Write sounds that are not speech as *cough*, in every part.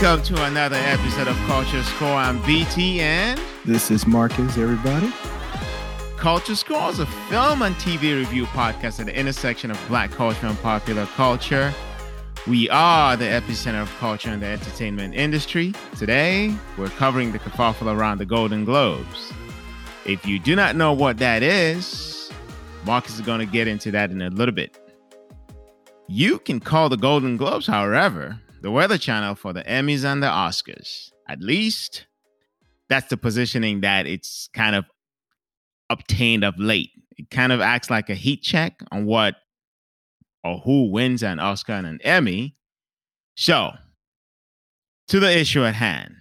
Welcome to another episode of Culture Score. I'm BT and This is Marcus, everybody. Culture Score is a film and TV review podcast at the intersection of black culture and popular culture. We are the epicenter of culture in the entertainment industry. Today, we're covering the kerfuffle around the Golden Globes. If you do not know what that is, Marcus is going to get into that in a little bit. You can call the Golden Globes, however, the weather channel for the Emmys and the Oscars. At least that's the positioning that it's kind of obtained of late. It kind of acts like a heat check on what or who wins an Oscar and an Emmy. So, to the issue at hand.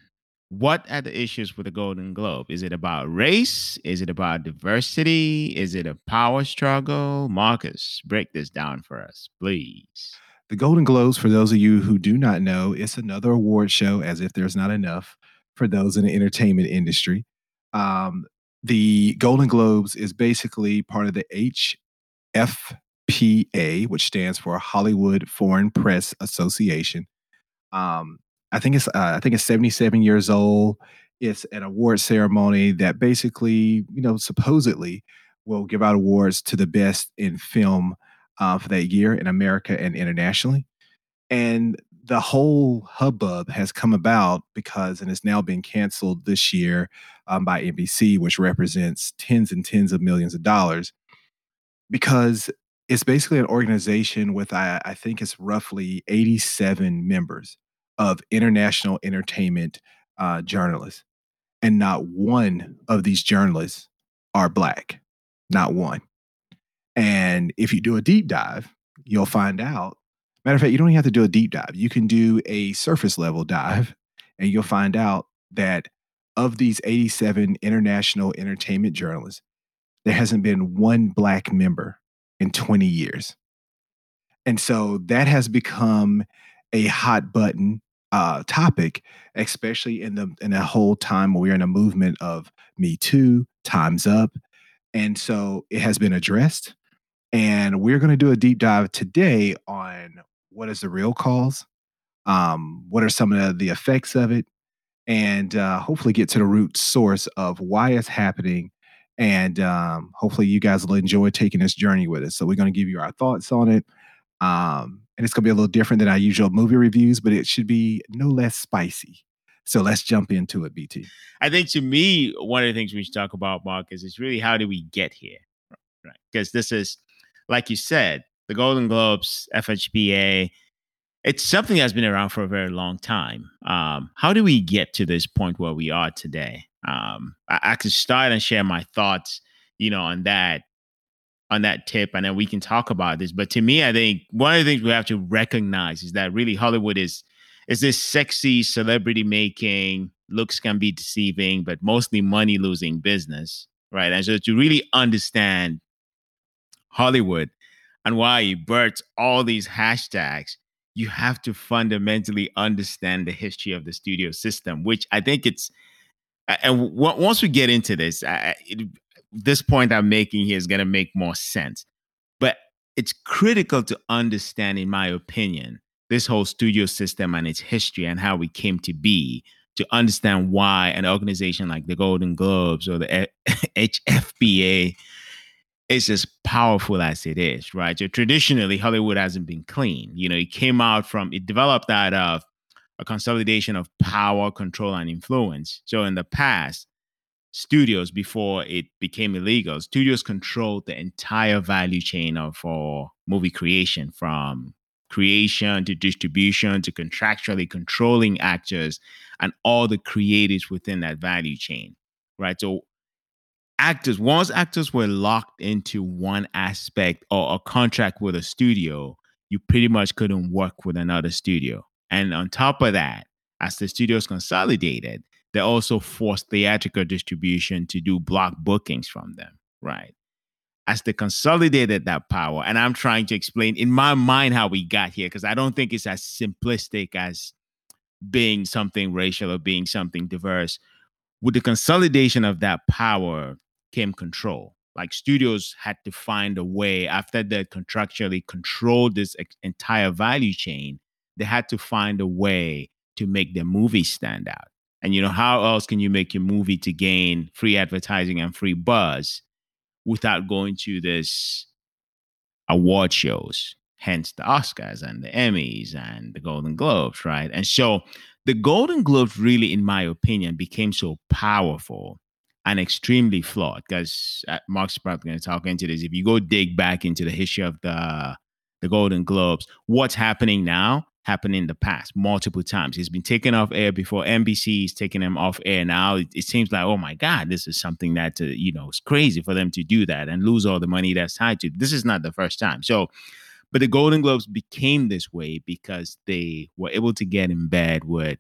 What are the issues with the Golden Globe? Is it about race? Is it about diversity? Is it a power struggle? Marcus, break this down for us, please. The Golden Globes, for those of you who do not know, it's another award show, as if there's not enough for those in the entertainment industry. Um, the Golden Globes is basically part of the HFPA, which stands for Hollywood Foreign Press Association. Um, I think it's uh, I think it's 77 years old. It's an award ceremony that basically, you know, supposedly will give out awards to the best in film uh, for that year in America and internationally. And the whole hubbub has come about because, and it's now been canceled this year um, by NBC, which represents tens and tens of millions of dollars, because it's basically an organization with, I, I think it's roughly 87 members of international entertainment uh, journalists. And not one of these journalists are Black, not one. And if you do a deep dive, you'll find out. Matter of fact, you don't even have to do a deep dive. You can do a surface level dive, and you'll find out that of these 87 international entertainment journalists, there hasn't been one Black member in 20 years. And so that has become a hot button uh, topic, especially in the in the whole time where we're in a movement of Me Too, Times Up, and so it has been addressed. And we're going to do a deep dive today on what is the real cause, um, what are some of the, effects of it, and uh, hopefully get to the root source of why it's happening. And um, hopefully, you guys will enjoy taking this journey with us. So, we're going to give you our thoughts on it. Um, and it's going to be a little different than our usual movie reviews, but it should be no less spicy. So let's jump into it, BT. I think to me, one of the things we should talk about, Mark, is it's really how do we get here? Right. Because this is, like you said, the Golden Globes, FHPA, it's something that's been around for a very long time. Um, how do we get to this point where we are today? Um, I, I could start and share my thoughts, you know, on that on that tip and then we can talk about this but to me i think one of the things we have to recognize is that really hollywood is is this sexy celebrity making looks can be deceiving but mostly money losing business right and so to really understand hollywood and why it births all these hashtags you have to fundamentally understand the history of the studio system which i think it's and once we get into this I, it, this point I'm making here is going to make more sense. But it's critical to understand, in my opinion, this whole studio system and its history and how we came to be to understand why an organization like the Golden Globes or the HFPA *laughs* is as powerful as it is, right? So traditionally, Hollywood hasn't been clean. You know, it came out from, it developed out of a consolidation of power, control, and influence. So in the past, studios before it became illegal. Studios controlled the entire value chain of for movie creation, from creation to distribution to contractually controlling actors and all the creatives within that value chain. Right. So actors, once actors were locked into one aspect or a contract with a studio, you pretty much couldn't work with another studio. And on top of that, as the studios consolidated, they also forced theatrical distribution to do block bookings from them, right? As they consolidated that power, and I'm trying to explain in my mind how we got here, because I don't think it's as simplistic as being something racial or being something diverse. With the consolidation of that power came control. Like studios had to find a way after they contractually controlled this entire value chain, they had to find a way to make their movie stand out. And you know, how else can you make your movie to gain free advertising and free buzz without going to this award shows, hence the Oscars and the Emmys and the Golden Globes, right? And so the Golden Globes really, in my opinion, became so powerful and extremely flawed because uh, Mark's probably going to talk into this. If you go dig back into the history of the the Golden Globes, what's happening now happened in the past multiple times. He's been taken off air before. NBC is taking him off air now. It, it seems like, oh my God, this is something that, uh, you know, it's crazy for them to do that and lose all the money that's tied to it. This is not the first time. So, but the Golden Globes became this way because they were able to get in bed with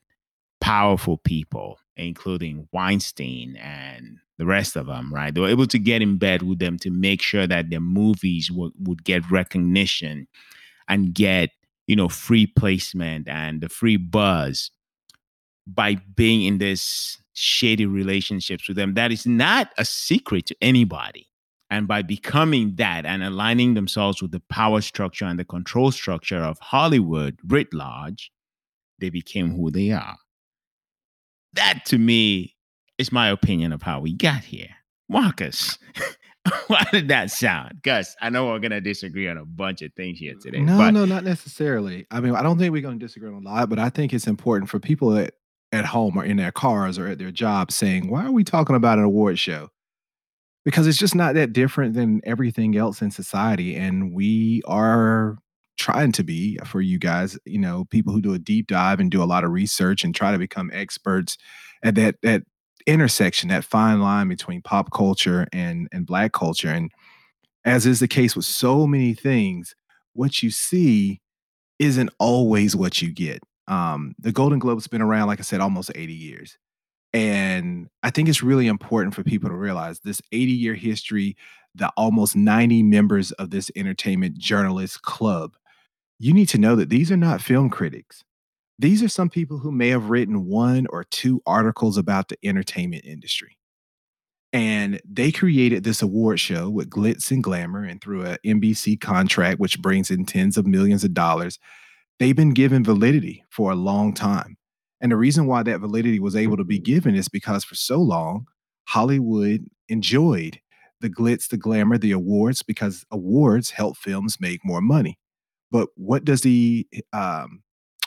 powerful people, including Weinstein and the rest of them, right? They were able to get in bed with them to make sure that their movies would, would get recognition and get you know, free placement and the free buzz by being in this shady relationships with them. That is not a secret to anybody. And by becoming that and aligning themselves with the power structure and the control structure of Hollywood writ large, they became who they are. That to me is my opinion of how we got here. Marcus, *laughs* Why did that sound? Gus, I know we're gonna disagree on a bunch of things here today. No, but- no, not necessarily. I mean, I don't think we're gonna disagree on a lot, but I think it's important for people at, at home or in their cars or at their jobs saying, why are we talking about an award show? Because it's just not that different than everything else in society. And we are trying to be for you guys, you know, people who do a deep dive and do a lot of research and try to become experts at that that intersection, that fine line between pop culture and and black culture. And as is the case with so many things, what you see isn't always what you get. Um, the Golden Globe's been around, like I said, almost 80 years. And I think it's really important for people to realize this 80 year history, the almost 90 members of this entertainment journalist club, you need to know that these are not film critics. These are some people who may have written one or two articles about the entertainment industry. And they created this award show with glitz and glamour and through a NBC contract, which brings in tens of millions of dollars. They've been given validity for a long time. And the reason why that validity was able to be given is because for so long, Hollywood enjoyed the glitz, the glamour, the awards, because awards help films make more money. But what does the um,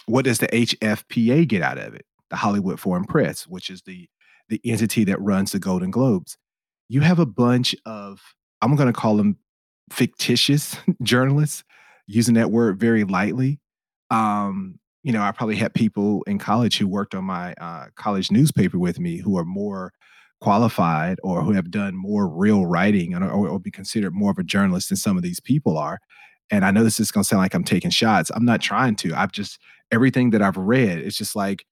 what does the HFPA get out of it? The Hollywood Foreign Press, which is the the entity that runs the Golden Globes. You have a bunch of I'm going to call them fictitious *laughs* journalists, using that word very lightly. Um, you know, I probably had people in college who worked on my uh, college newspaper with me who are more qualified or who have done more real writing or, or, or be considered more of a journalist than some of these people are. And I know this is going to sound like I'm taking shots. I'm not trying to. I've just everything that I've read, it's just like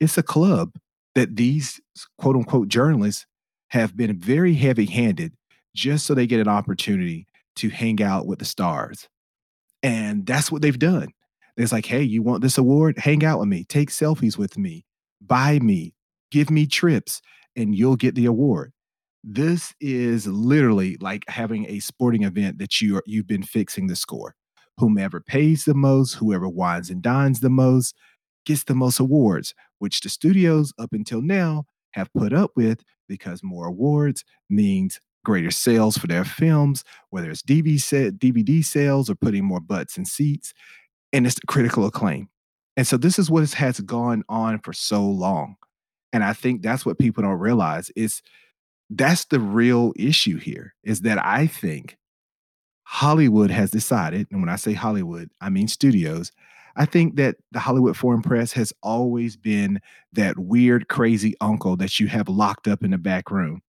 it's a club that these quote unquote journalists have been very heavy handed just so they get an opportunity to hang out with the stars. And that's what they've done. It's like, hey, you want this award? Hang out with me, take selfies with me, buy me, give me trips, and you'll get the award. This is literally like having a sporting event that you are, you've been fixing the score whomever pays the most, whoever wines and dines the most, gets the most awards, which the studios up until now have put up with because more awards means greater sales for their films, whether it's DVD sales or putting more butts in seats, and it's critical acclaim. And so this is what has gone on for so long. And I think that's what people don't realize is that's the real issue here is that I think Hollywood has decided, and when I say Hollywood, I mean studios. I think that the Hollywood Foreign Press has always been that weird, crazy uncle that you have locked up in the back room.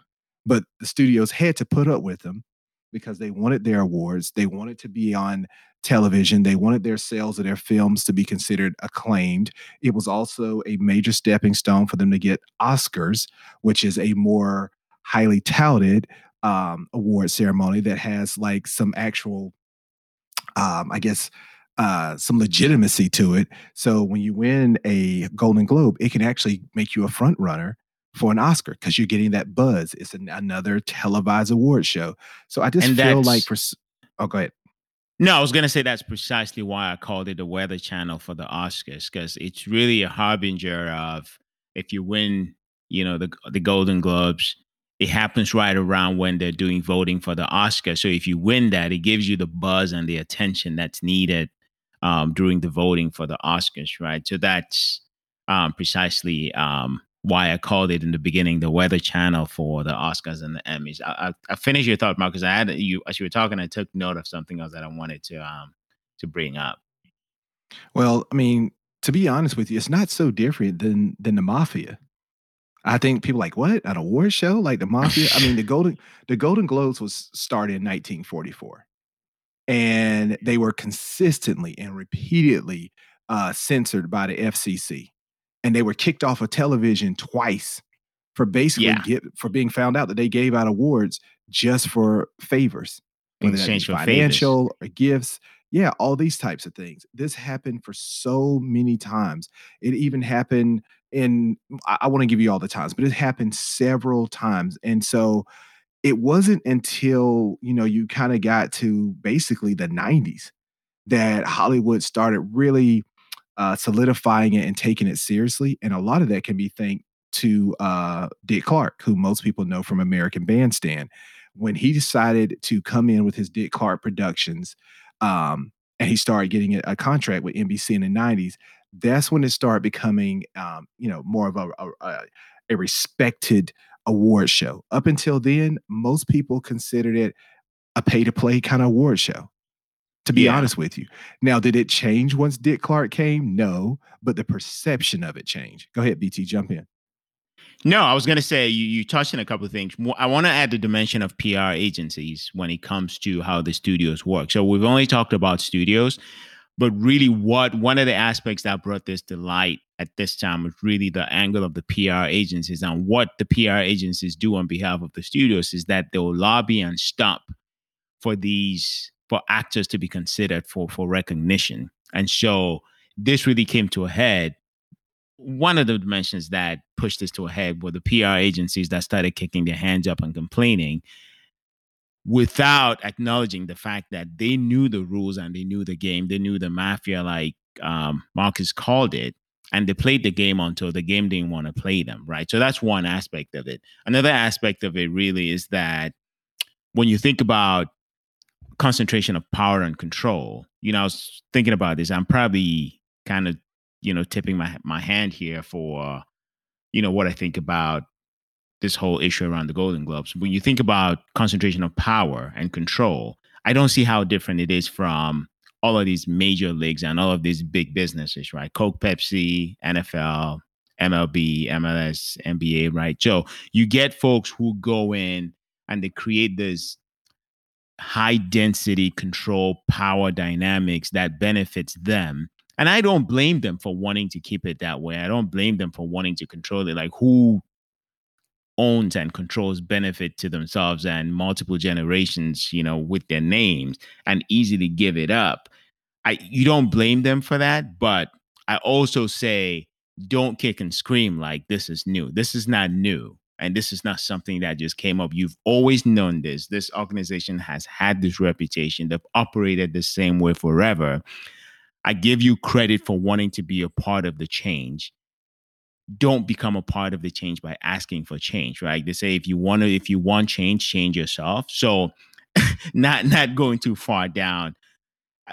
But the studios had to put up with them because they wanted their awards. They wanted to be on television. They wanted their sales of their films to be considered acclaimed. It was also a major stepping stone for them to get Oscars, which is a more highly touted um, award ceremony that has like some actual, um, I guess, uh, some legitimacy to it. So when you win a Golden Globe, it can actually make you a front runner for an Oscar because you're getting that buzz. It's an, another televised award show. So I just and feel like for oh, go ahead. No, I was gonna say that's precisely why I called it the Weather Channel for the Oscars because it's really a harbinger of if you win, you know, the the Golden Globes, it happens right around when they're doing voting for the Oscar. So if you win that, it gives you the buzz and the attention that's needed um, during the voting for the Oscars, right? So that's um, precisely um, why I called it in the beginning the Weather Channel for the Oscars and the Emmys. I, I, I finished your thought, Marcus. I had you as you were talking. I took note of something else that I wanted to um to bring up. Well, I mean, to be honest with you, it's not so different than than the mafia. I think people like what an award show like the mafia. I mean, the *laughs* golden the Golden Globes was started in 1944, and they were consistently and repeatedly uh, censored by the FCC and they were kicked off of television twice for basically yeah. get for being found out that they gave out awards just for favors, in exchange for financial favors. or gifts. Yeah, all these types of things. This happened for so many times. It even happened in I, I want to give you all the times, but it happened several times. And so it wasn't until, you know, you kind of got to basically the 90s that Hollywood started really uh, solidifying it and taking it seriously. And a lot of that can be thanked to uh, Dick Clark, who most people know from American Bandstand. When he decided to come in with his Dick Clark Productions, um, and he started getting a, a, contract with NBC in the '90s, that's when it started becoming, um, you know, more of a, a, a respected award show. Up until then, most people considered it a pay to play kind of award show to be yeah. honest with you. Now, did it change once Dick Clark came? No, but the perception of it changed. Go ahead, BT, jump in. No, I was going to say you, you touched on a couple of things. I want to add the dimension of PR agencies when it comes to how the studios work. So we've only talked about studios, but really, what one of the aspects that brought this to light at this time was really the angle of the PR agencies and what the PR agencies do on behalf of the studios is that they'll lobby and stop for these for actors to be considered for for recognition. And so this really came to a head. One of the dimensions that pushed this to a head were the PR agencies that started kicking their hands up and complaining without acknowledging the fact that they knew the rules and they knew the game. They knew the mafia, like um, Marcus called it, and they played the game until the game didn't want to play them, right? So that's one aspect of it. Another aspect of it really is that when you think about concentration of power and control. You know, I was thinking about this. I'm probably kind of, you know, tipping my my hand here for, you know, what I think about this whole issue around the Golden Globes. When you think about concentration of power and control, I don't see how different it is from all of these major leagues and all of these big businesses, right? Coke, Pepsi, NFL, MLB, MLS, NBA, right? So you get folks who go in and they create this high density control power dynamics that benefits them and i don't blame them for wanting to keep it that way i don't blame them for wanting to control it like who owns and controls benefit to themselves and multiple generations you know with their names and easily give it up i you don't blame them for that but i also say don't kick and scream like this is new this is not new and this is not something that just came up. You've always known this. This organization has had this reputation. They've operated the same way forever. I give you credit for wanting to be a part of the change. Don't become a part of the change by asking for change, right? They say if you want to, if you want change, change yourself. So *laughs* not not going too far down.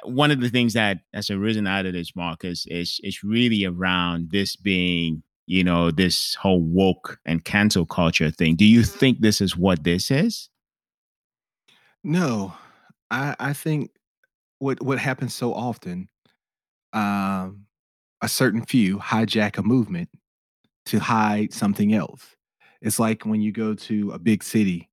One of the things that has arisen out of this, Marcus, is is really around this being you know, this whole woke and cancel culture thing. Do you think this is what this is? No, I I think what what happens so often, um, a certain few hijack a movement to hide something else. It's like when you go to a big city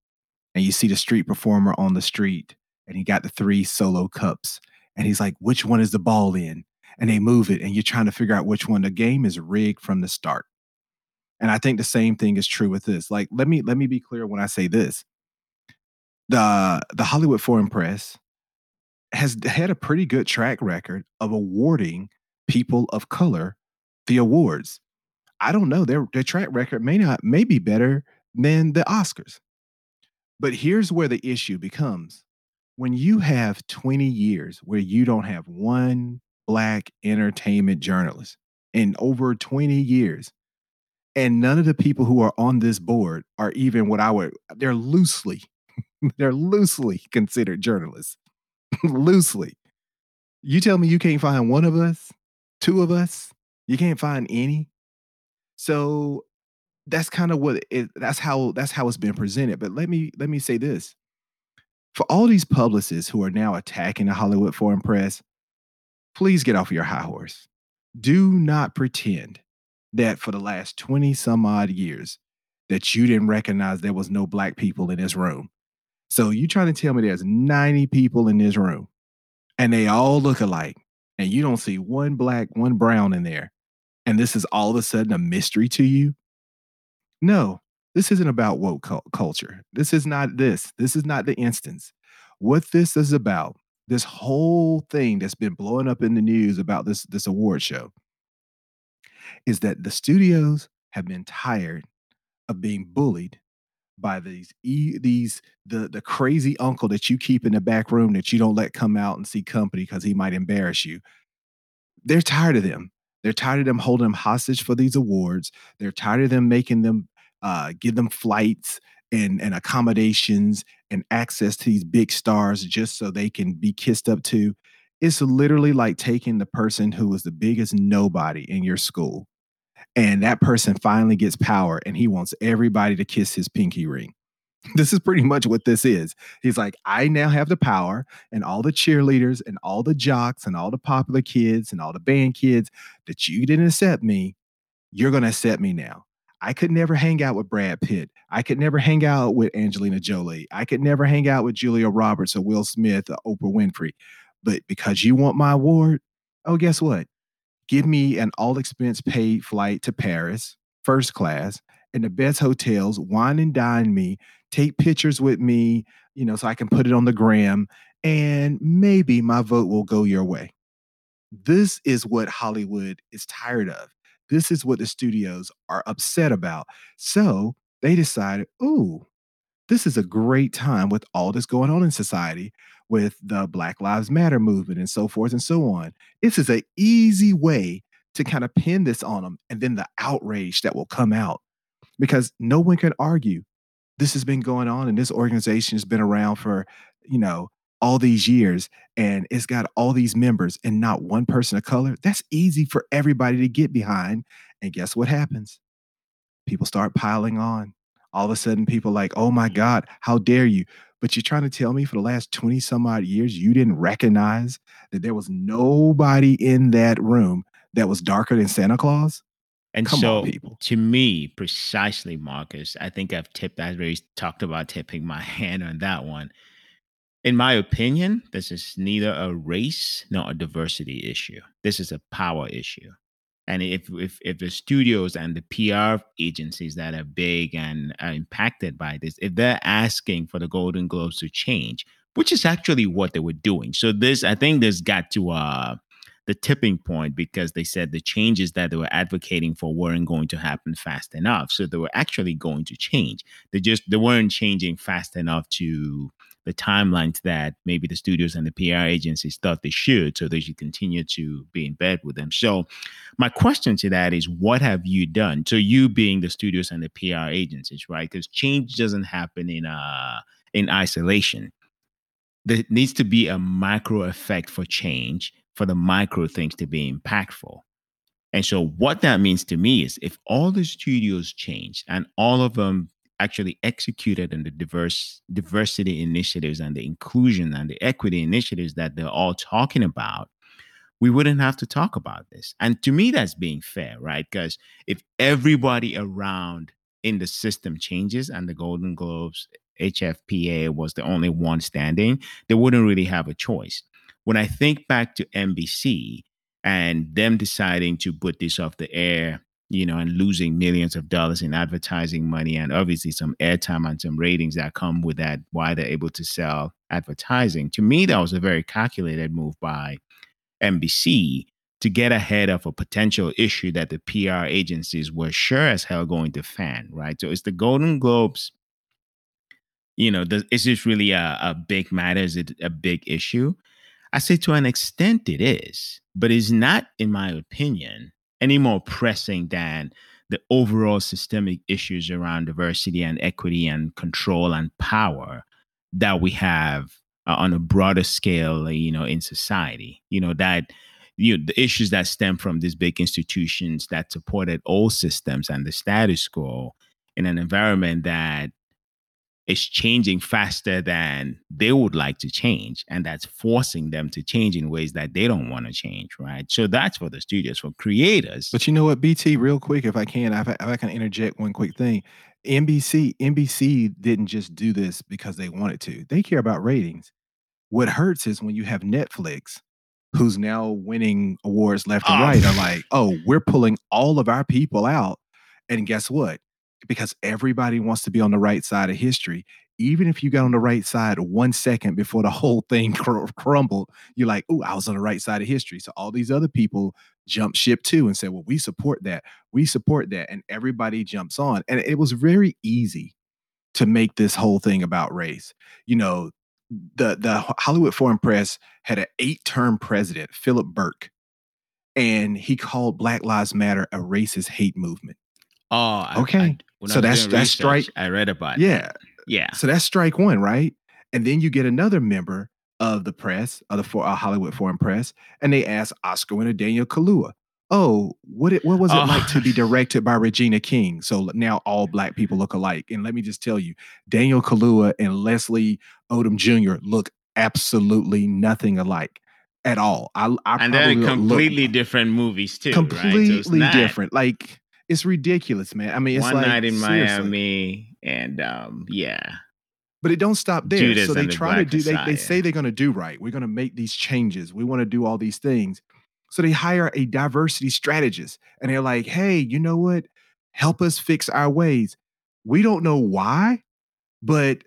and you see the street performer on the street and he got the three solo cups and he's like, which one is the ball in? and they move it and you're trying to figure out which one. The game is rigged from the start. And i think the same thing is true with this. Like let me let me be clear when i say this. The the hollywood foreign press has had a pretty good track record of awarding people of color the awards i don't know their their track record may not may be better than the oscars but here's where the issue becomes when you have 20 years where you don't have one black entertainment journalist in over 20 years, and none of the people who are on this board are even what I would, they're loosely, *laughs* they're loosely considered journalists. *laughs* loosely. You tell me you can't find one of us, two of us, you can't find any. So that's kind of what it that's how that's how it's been presented. But let me let me say this. For all these publicists who are now attacking the Hollywood Foreign Press, please get off your high horse. Do not pretend that for the last 20 some odd years that you didn't recognize there was no black people in this room. So you trying to tell me there's 90 people in this room and they all look alike and you don't see one black, one brown in there. And this is all of a sudden a mystery to you? No, this isn't about woke culture. This is not this. This is not the instance. What this is about, this whole thing that's been blowing up in the news about this this award show is that the studios have been tired of being bullied by these these the the crazy uncle that you keep in the back room that you don't let come out and see company because he might embarrass you. They're tired of them. They're tired of them holding them hostage for these awards. They're tired of them making them uh, give them flights and, and accommodations and access to these big stars just so they can be kissed up to. It's literally like taking the person who was the biggest nobody in your school, and that person finally gets power and he wants everybody to kiss his pinky ring. This is pretty much what this is. He's like, I now have the power, and all the cheerleaders and all the jocks and all the popular kids and all the band kids that you didn't accept me, you're going to accept me now. I could never hang out with Brad Pitt. I could never hang out with Angelina Jolie. I could never hang out with Julia Roberts or Will Smith or Oprah Winfrey. But because you want my award, oh, guess what? Give me an all expense paid flight to Paris, first class, in the best hotels, wine and dine me, take pictures with me, you know, so I can put it on the gram, and maybe my vote will go your way. This is what Hollywood is tired of. This is what the studios are upset about. So they decided, ooh, this is a great time with all this going on in society with the Black Lives Matter movement and so forth and so on. This is an easy way to kind of pin this on them and then the outrage that will come out because no one can argue this has been going on and this organization has been around for, you know, all these years and it's got all these members and not one person of color, that's easy for everybody to get behind. And guess what happens? People start piling on. All of a sudden, people like, oh my mm-hmm. God, how dare you? But you're trying to tell me for the last 20 some odd years, you didn't recognize that there was nobody in that room that was darker than Santa Claus? And Come so, on, to me, precisely, Marcus, I think I've tipped, I've already talked about tipping my *laughs* hand on that one in my opinion, this is neither a race nor a diversity issue. This is a power issue. And if if if the studios and the PR agencies that are big and are impacted by this, if they're asking for the Golden Globes to change, which is actually what they were doing. So this, I think, this got to uh the tipping point because they said the changes that they were advocating for weren't going to happen fast enough. So they were actually going to change. They just they weren't changing fast enough to the timelines that maybe the studios and the PR agencies thought they should, so they should continue to be in bed with them. So, my question to that is, what have you done? So, you being the studios and the PR agencies, right? Because change doesn't happen in uh in isolation. There needs to be a macro effect for change for the micro things to be impactful. And so, what that means to me is if all the studios change and all of them actually executed in the diverse diversity initiatives and the inclusion and the equity initiatives that they're all talking about we wouldn't have to talk about this. And to me that's being fair right? Because if everybody around in the system changes and the golden globes hfpa was the only one standing they wouldn't really have a choice when i think back to nbc and them deciding to put this off the air you know, and losing millions of dollars in advertising money and obviously some airtime and some ratings that come with that, why they're able to sell advertising. To me, that was a very calculated move by NBC to get ahead of a potential issue that the PR agencies were sure as hell going to fan, right? So it's the Golden Globes you know, is this really a, a big matter? Is it a big issue? I say to an extent it is, but it's not, in my opinion, any more pressing than the overall systemic issues around diversity and equity and control and power that we have uh, on a broader scale, you know, in society. You know that you know, the issues that stem from these big institutions that supported old systems and the status quo in an environment that is changing faster than they would like to change and that's forcing them to change in ways that they don't want to change right? So that's for the studios for creators. But you know what bt real quick if i can if I, if I can interject one quick thing. Nbc nbc didn't just do this because they wanted to. They care about ratings. What hurts is when you have netflix who's now winning awards left and oh. right are like oh we're pulling all of our people out. And guess what because everybody wants to be on the right side of history. Even if you got on the right side one second before the *laughs* whole thing cr- crumbled, you're like, oh, I was on the right side of history. So all these other people jump ship too and say, well, we support that. We support that. And everybody jumps on. And it was very easy to make this whole thing about race. You know, the the Hollywood Foreign Press had an eight-term president, Philip Berk, and he called Black Lives Matter a racist hate movement. Oh, okay. I, so that's that's strike. I read about. Yeah, yeah. So that's strike one, right? And then you get another member of the press, of the for, uh, Hollywood Foreign Press, and they ask Oscar winner Daniel Kaluuya, "Oh, what it what was it oh. like to be *laughs* directed by Regina King?" So now all black people look alike. And let me just tell you, Daniel Kaluuya and Leslie Odom Jr. look absolutely nothing alike at all. I, I and they're completely look, different movies too. Completely right? so different. Like it's ridiculous, man. I mean, it's one like, night in seriously. Miami, and um, yeah. But it don't stop there. Judas so they the try to do. They, they say they're going to do right. We're going to make these changes. We want to do all these things. So they hire a diversity strategist, and they're like, "Hey, you know what? Help us fix our ways." We don't know why, but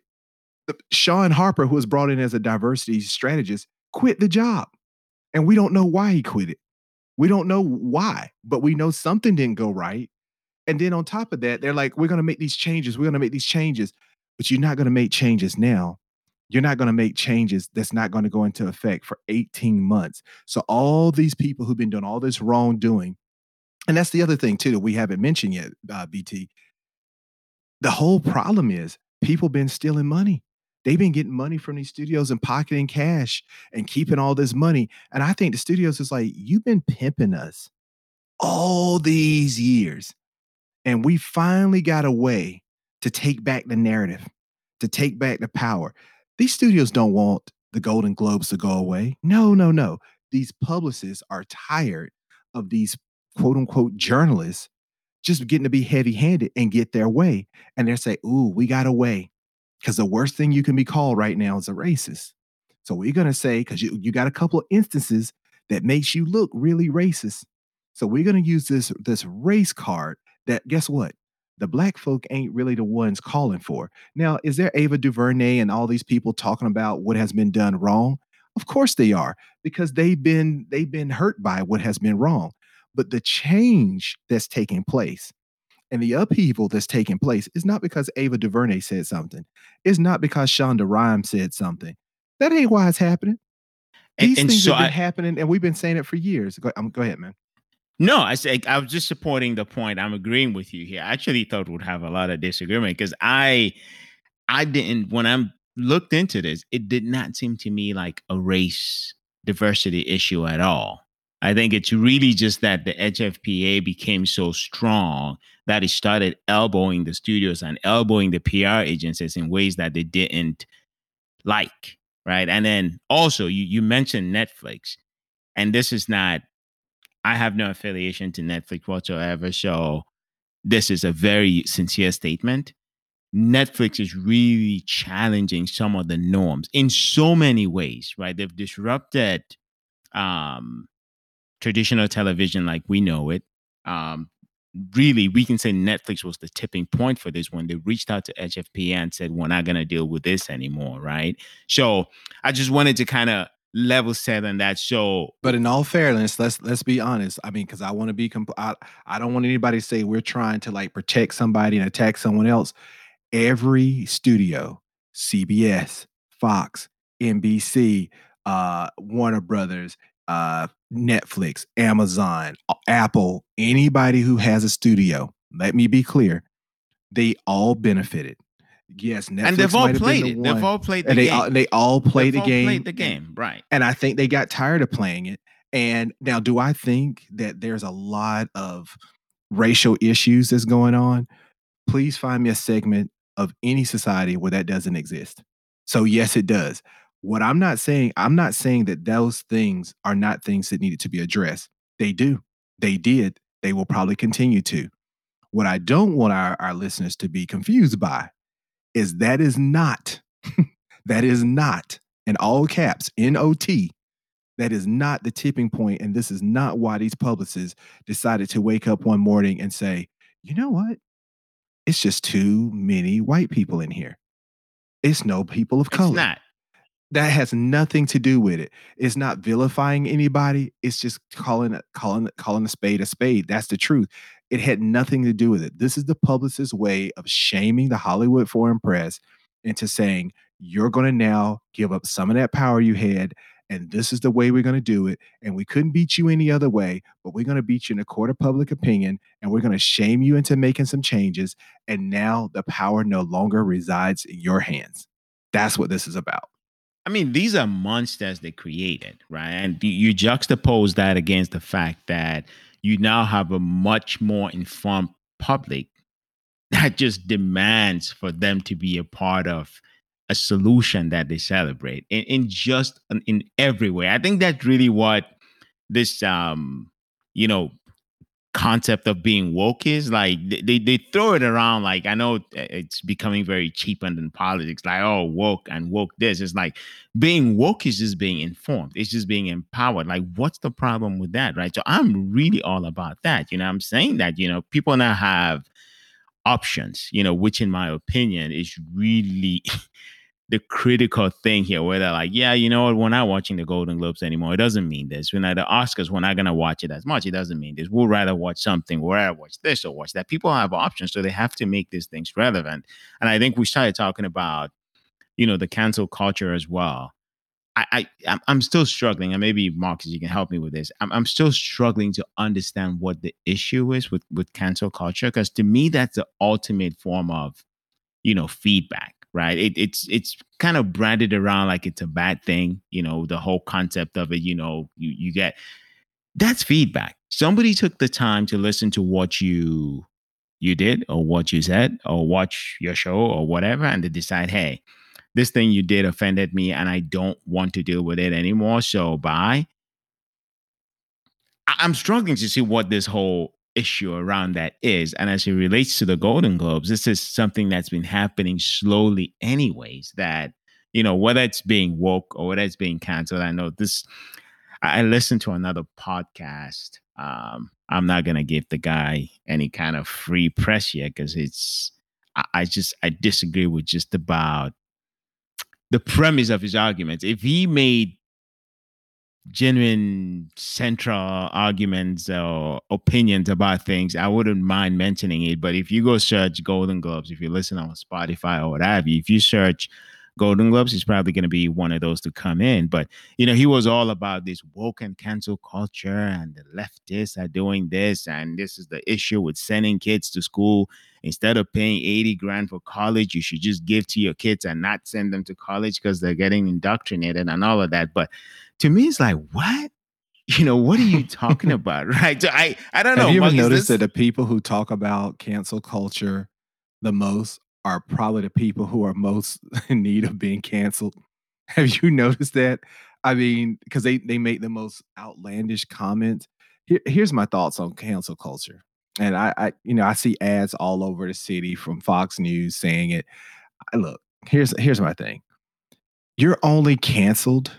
Shaun Harper, who was brought in as a diversity strategist, quit the job, and we don't know why he quit it. We don't know why, but we know something didn't go right. And then on top of that, they're like, we're going to make these changes. We're going to make these changes, but you're not going to make changes now. You're not going to make changes that's not going to go into effect for 18 months. So, all these people who've been doing all this wrongdoing, and that's the other thing too that we haven't mentioned yet, uh, BT. The whole problem is people been stealing money. They've been getting money from these studios and pocketing cash and keeping all this money. And I think the studios is like, you've been pimping us all these years. And we finally got a way to take back the narrative, to take back the power. These studios don't want the Golden Globes to go away. No, no, no. These publicists are tired of these quote unquote journalists just getting to be heavy handed and get their way. And they're saying, Ooh, we got a way. Because the worst thing you can be called right now is a racist. So we're going to say, because you, you got a couple of instances that makes you look really racist. So we're going to use this, this race card that guess what? The black folk ain't really the ones calling for. Now, is there Ava DuVernay and all these people talking about what has been done wrong? Of course they are, because they've been they've been hurt by what has been wrong. But the change that's taking place and the upheaval that's taking place is not because Ava DuVernay said something. It's not because Shonda Rhimes said something. That ain't why it's happening. These and, and things so have been I, happening, and we've been saying it for years. Go, um, go ahead, man. No, I say I was just supporting the point. I'm agreeing with you here. I actually thought we'd have a lot of disagreement because I I didn't when I'm looked into this, it did not seem to me like a race diversity issue at all. I think it's really just that the HFPA became so strong that it started elbowing the studios and elbowing the PR agencies in ways that they didn't like, right? And then also you you mentioned Netflix, and this is not I have no affiliation to Netflix whatsoever. So this is a very sincere statement. Netflix is really challenging some of the norms in so many ways, right? They've disrupted um, traditional television like we know it. Um, really, we can say Netflix was the tipping point for this when they reached out to HFPA and said, we're not going to deal with this anymore, right? So I just wanted to kind of level set on that show. But in all fairness, let's let's be honest. I mean, because I want to be compl- I, I don't want anybody to say we're trying to like protect somebody and attack someone else. Every studio CBS, Fox, NBC, uh, Warner Brothers, uh, Netflix, Amazon, Apple, anybody who has a studio, let me be clear, they all benefited. Yes, Netflix and they've all played the it. They've all played the and they game. all, they all played They've the all game. Played the game, right? And I think they got tired of playing it. And now, do I think that there's a lot of racial issues that's going on? Please find me a segment of any society where that doesn't exist. So, yes, it does. What I'm not saying, I'm not saying that those things are not things that needed to be addressed. They do. They did. They will probably continue to. What I don't want our, our listeners to be confused by is that is not, *laughs* that is not in all caps, N O T, that is not the tipping point, And this is not why these publicists decided to wake up one morning and say, you know what? It's just too many white people in here. It's no people of color. It's not. That has nothing to do with it. It's not vilifying anybody. It's just calling calling calling a spade a spade. That's the truth. It had nothing to do with it. This is the publicist's way of shaming the Hollywood foreign press into saying you're going to now give up some of that power you had and this is the way we're going to do it. And we couldn't beat you any other way, but we're going to beat you in a court of public opinion and we're going to shame you into making some changes. And now the power no longer resides in your hands. That's what this is about. I mean, these are monsters they created, right? And you juxtapose that against the fact that you now have a much more informed public that just demands for them to be a part of a solution that they celebrate in, in just in every way. I think that's really what this um you know concept of being woke is like they, they throw it around like i know eh, it's becoming very cheapened in politics like oh woke and woke this. It's like being woke is just being informed. It's just being empowered. Like what's the problem with that right? So i'm really all about that you know? I'm saying that you know people now have options you know which in my opinion is really *laughs* the critical thing here where they're like, yeah, you know what, we're not watching the Golden Globes anymore. It doesn't mean this. We're not the Oscars, we're not gonna watch it as much. It doesn't mean this. We'll rather watch something, we'll rather watch this or watch that. People have options, so they have to make these things relevant. And I think we started talking about, you know, the cancel culture as well. I, I I'm still struggling, and maybe Marcus, you can help me with this. I'm, I'm still struggling to understand what the issue is with with cancel culture, because to me, that's the ultimate form of, you know, feedback right? It, it's it's kind of branded around like it's a bad thing, you know, the whole concept of it, you know, you you get that's feedback. Somebody took the time to listen to what you you did or what you said or watch your show or whatever and they decide, "Hey, this thing you did offended me and I don't want to deal with it anymore, so bye." I'm struggling to see what this whole issue around that is. And as it relates to the Golden Globes, this is something that's been happening slowly, anyways. That, you know, whether it's being woke or whether it's being canceled, I know this. I listened to another podcast. Um, I'm not gonna give the guy any kind of free press yet because it's I, I just I disagree with just about the premise of his arguments. If he made genuine central arguments or opinions about things, I wouldn't mind mentioning it. But if you go search Golden Globes, if you listen on Spotify or what have you, if you search Golden Globes, he's probably going to be one of those to come in. But you know, he was all about this woke and cancel culture, and the leftists are doing this, and this is the issue with sending kids to school. Instead of paying 80 grand for college, you should just give to your kids and not send them to college because they're getting indoctrinated and all of that. But to me, it's like, what? You know, what are you talking *laughs* about? Right. So I, I don't know. Have you ever noticed this... that the people who talk about cancel culture the most are probably the people who are most *laughs* in need of being canceled? *laughs* Have you noticed that? I mean, because they, they make the most outlandish comments. Here, here's my thoughts on cancel culture. And I, I, you know, I see ads all over the city from Fox News saying it. I, look, here's here's my thing. You're only canceled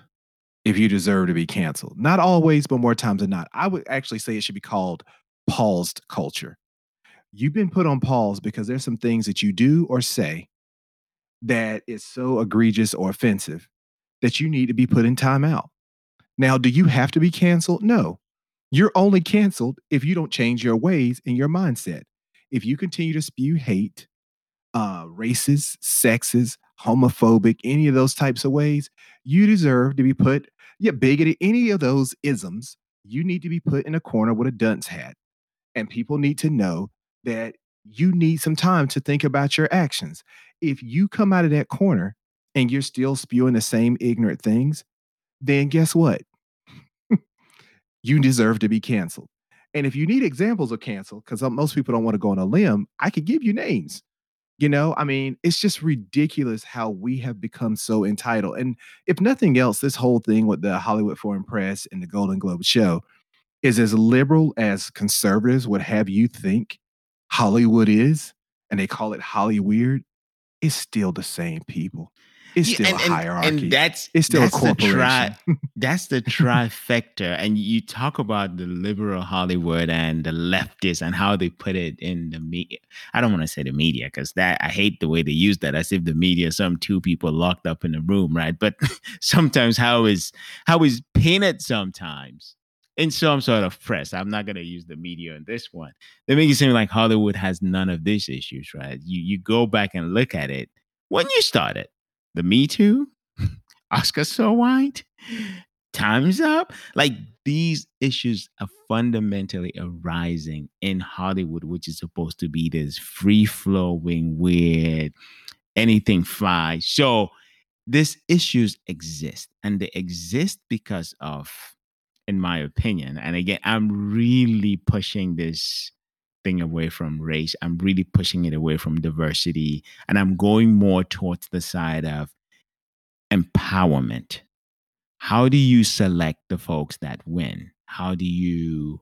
if you deserve to be canceled. Not always, but more times than not. I would actually say it should be called paused culture. You've been put on pause because there's some things that you do or say that is so egregious or offensive that you need to be put in timeout. Now, do you have to be canceled? No. You're only canceled if you don't change your ways and your mindset. If you continue to spew hate, uh, racist, sexist, homophobic, any of those types of ways, you deserve to be put, yeah, bigoted, any of those isms, you need to be put in a corner with a dunce hat. And people need to know that you need some time to think about your actions. If you come out of that corner and you're still spewing the same ignorant things, then guess what? *laughs* you deserve to be canceled. And if you need examples of cancel, because uh, most people don't want to go on a limb, I could give you names. You know, I mean, it's just ridiculous how we have become so entitled. And if nothing else, this whole thing with the Hollywood Foreign Press and the Golden Globe show is as liberal as conservatives would have you think Hollywood is, and they call it Holly weird. It's still the same people. It's still and, a hierarchy. And, and that's it's still that's a corporation. The tri- *laughs* that's the trifecta. and you talk about the liberal Hollywood and the leftists and how they put it in the media. I don't want to say the media because that I hate the way they use that as if the media some two people locked up in a room, right? But *laughs* sometimes how is how is painted sometimes in some sort of press. I'm not going to use the media in this one. They make it seem like Hollywood has none of these issues, right? You you go back and look at it when you started the Me Too, *laughs* Oscar So White, Time's Up. Like these issues are fundamentally arising in Hollywood, which is supposed to be this free flowing, weird, anything fly. So these issues exist, and they exist because of, in my opinion, and again, I'm really pushing this thing away from race. I'm really pushing it away from diversity. And I'm going more towards the side of empowerment. How do you select the folks that win? How do you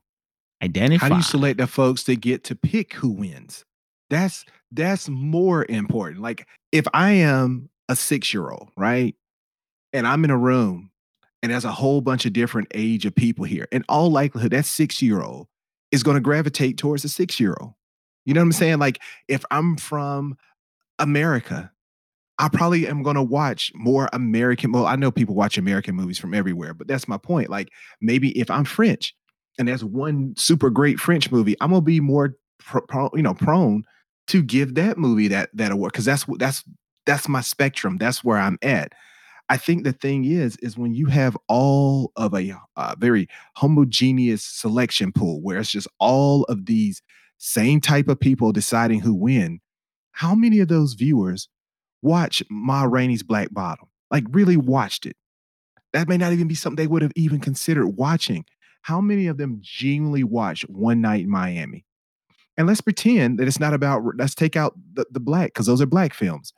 identify? How do you select the folks that get to pick who wins? That's that's more important. Like if I am a six year old, right? And I'm in a room and there's a whole bunch of different age of people here. In all likelihood, that six year old is going to gravitate towards a six year old. You know what I'm saying? Like if I'm from America, I probably am going to watch more American. Well, I know people watch American movies from everywhere, but that's my point. Like maybe if I'm French and there's one super great French movie, I'm gonna be more, you know, prone to give that movie that that award because that's that's that's my spectrum. That's where I'm at. I think the thing is, is when you have all of a uh, very homogeneous selection pool, where it's just all of these same type of people deciding who win, how many of those viewers watch Ma Rainey's Black Bottom? Like really watched it. That may not even be something they would have even considered watching. How many of them genuinely watch One Night in Miami? And let's pretend that it's not about, let's take out the, the black, because those are black films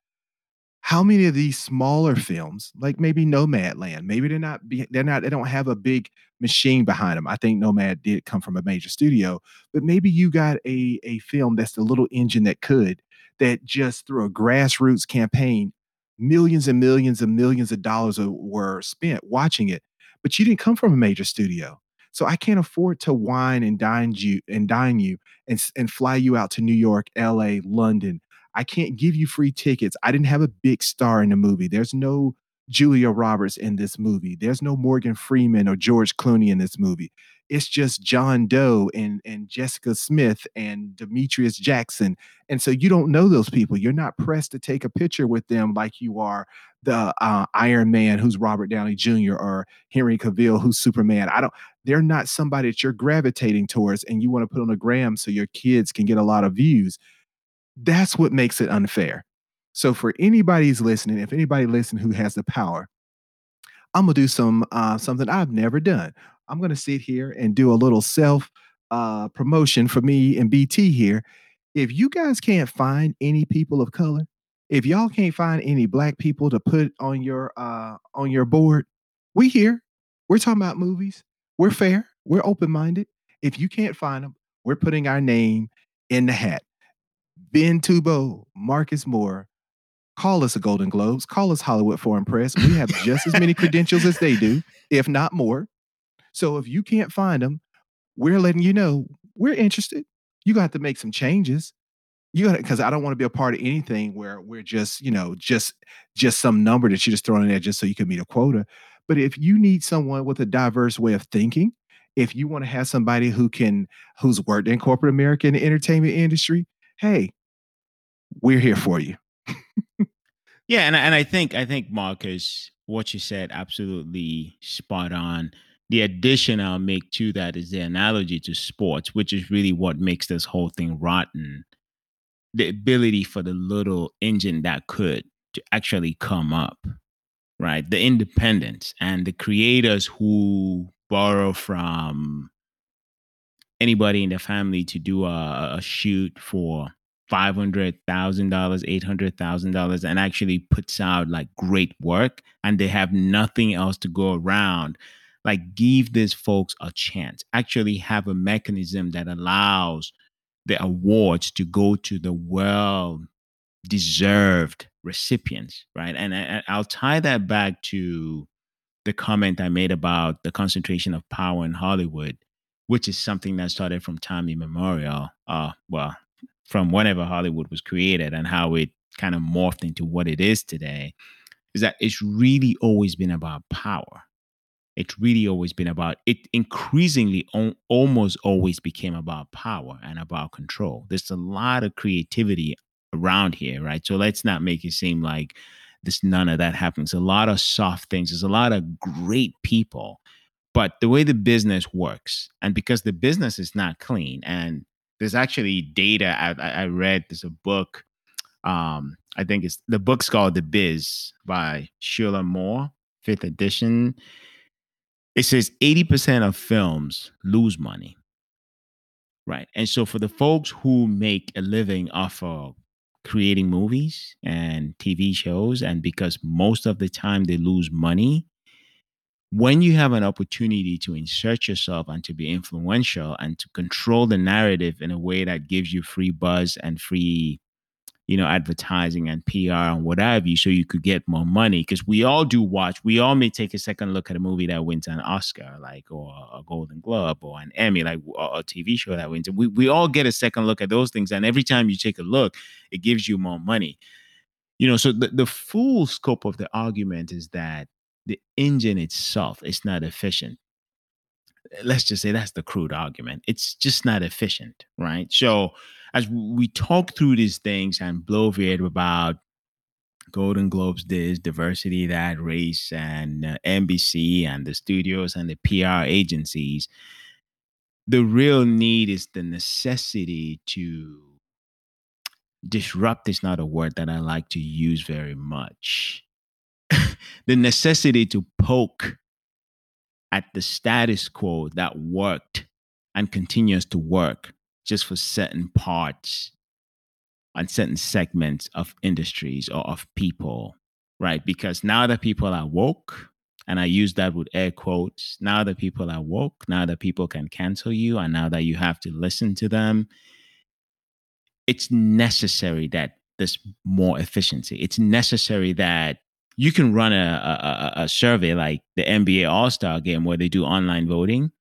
how many of these smaller films, like maybe Nomadland, maybe they're not they're not they don't have a big machine behind them. I think Nomad did come from a major studio, but maybe you got a a film that's the little engine that could that just through a grassroots campaign, millions and millions and millions of dollars were spent watching it, but you didn't come from a major studio. So I can't afford to wine and dine you and dine you and, and fly you out to New York, LA, London, I can't give you free tickets. I didn't have a big star in the movie. There's no Julia Roberts in this movie. There's no Morgan Freeman or George Clooney in this movie. It's just John Doe and, and Jessica Smith and Demetrius Jackson. And so you don't know those people. You're not pressed to take a picture with them like you are the uh, Iron Man, who's Robert Downey Jr., or Henry Cavill, who's Superman. I don't, they're not somebody that you're gravitating towards and you want to put on a gram so your kids can get a lot of views. That's what makes it unfair. So for anybody's listening, if anybody listening who has the power, I'm gonna do some uh, something I've never done. I'm gonna sit here and do a little self uh, promotion for me and BT here. If you guys can't find any people of color, if y'all can't find any black people to put on your uh, on your board, we here. We're talking about movies. We're fair. We're open minded. If you can't find them, we're putting our name in the hat. Ben Tubo, Marcus Moore, call us the Golden Globes, call us Hollywood Foreign Press. We have just as many credentials as they do, if not more. So if you can't find them, we're letting you know we're interested. You got to make some changes. You got because I don't want to be a part of anything where we're just, you know, just just some number that you're just throwing in there just so you can meet a quota. But if you need someone with a diverse way of thinking, if you want to have somebody who can who's worked in corporate America in the entertainment industry, hey, we're here for you. Yeah, and and I think I think Marcus, what you said, absolutely spot on. The addition I'll make to that is the analogy to sports, which is really what makes this whole thing rotten. The ability for the little engine that could to actually come up, right? The independence and the creators who borrow from anybody in the family to do a, a shoot for five hundred thousand dollars, eight hundred thousand dollars, and actually puts out like great work, and they have nothing else to go around. Like, give these folks a chance. Actually, have a mechanism that allows the awards to go to the well deserved recipients, right? And I, I'll tie that back to the comment I made about the concentration of power in Hollywood, which is something that started from time immemorial. Uh, well, from whenever Hollywood was created and how it kind of morphed into what it is today, is that it's really always been about power. It's really always been about it. Increasingly, almost always became about power and about control. There's a lot of creativity around here, right? So let's not make it seem like this none of that happens. A lot of soft things. There's a lot of great people, but the way the business works, and because the business is not clean, and there's actually data I, I read. There's a book. Um, I think it's the book's called The Biz by Schuyler Moore, fifth edition. It says 80% of films lose money. Right. And so for the folks who make a living off of creating movies and TV shows, and because most of the time they lose money, when you have an opportunity to insert yourself and to be influential and to control the narrative in a way that gives you free buzz and free you know, advertising and PR and what have you, so you could get more money. Because we all do watch, we all may take a second look at a movie that wins an Oscar, like or a Golden Globe or an Emmy, like or a TV show that wins. We we all get a second look at those things, and every time you take a look, it gives you more money. You know, so the, the full scope of the argument is that the engine itself is not efficient let's just say that's the crude argument. It's just not efficient, right? So as we talk through these things and bloviate about Golden Globes this, diversity that, race, and uh, NBC and the studios and the PR agencies, the real need is the necessity to disrupt is not a word that I like to use very much. *laughs* the necessity to poke at the status quo that worked and continues to work just for certain parts and certain segments of industries or of people, right? Because now that people are woke, and I use that with air quotes, now that people are woke, now that people can cancel you, and now that you have to listen to them, it's necessary that there's more efficiency. It's necessary that you can run a, a, a survey like the NBA All Star game where they do online voting,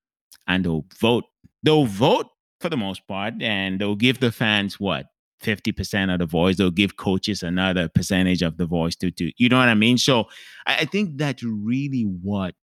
and they'll vote. They'll vote for the most part, and they'll give the fans what fifty percent of the voice. They'll give coaches another percentage of the voice to to you know what I mean. So I, I think that's really what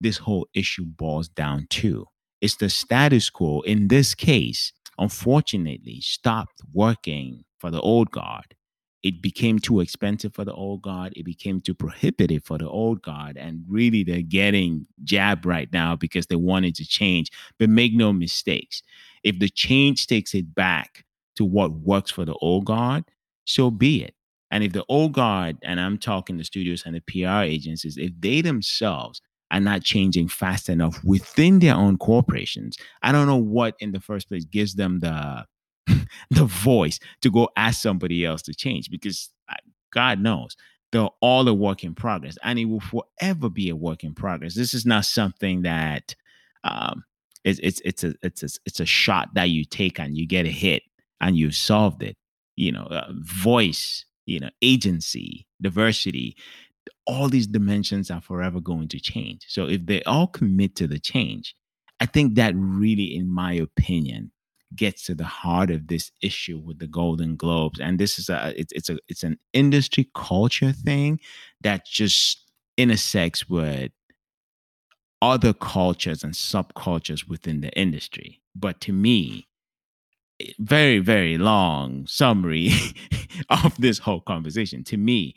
this whole issue boils down to. It's the status quo in this case. Unfortunately, stopped working for the old guard it became too expensive for the old guard. It became too prohibitive for the old guard. And really, they're getting jabbed right now because they wanted to change. But make no mistakes. If the change takes it back to what works for the old guard, so be it. And if the old guard, and I'm talking the studios and the PR agencies, if they themselves are not changing fast enough within their own corporations, I don't know what in the first place gives them the *laughs* the voice to go ask somebody else to change because God knows they're all a work in progress and it will forever be a work in progress. This is not something that um, it's, it's, it's, a, it's, a, it's a shot that you take and you get a hit and you've solved it. You know, uh, voice, you know, agency, diversity, all these dimensions are forever going to change. So if they all commit to the change, I think that really, in my opinion, gets to the heart of this issue with the Golden Globes. And this is a it's it's a it's an industry culture thing that just intersects with other cultures and subcultures within the industry. But to me, very, very long summary *laughs* of this whole conversation. To me,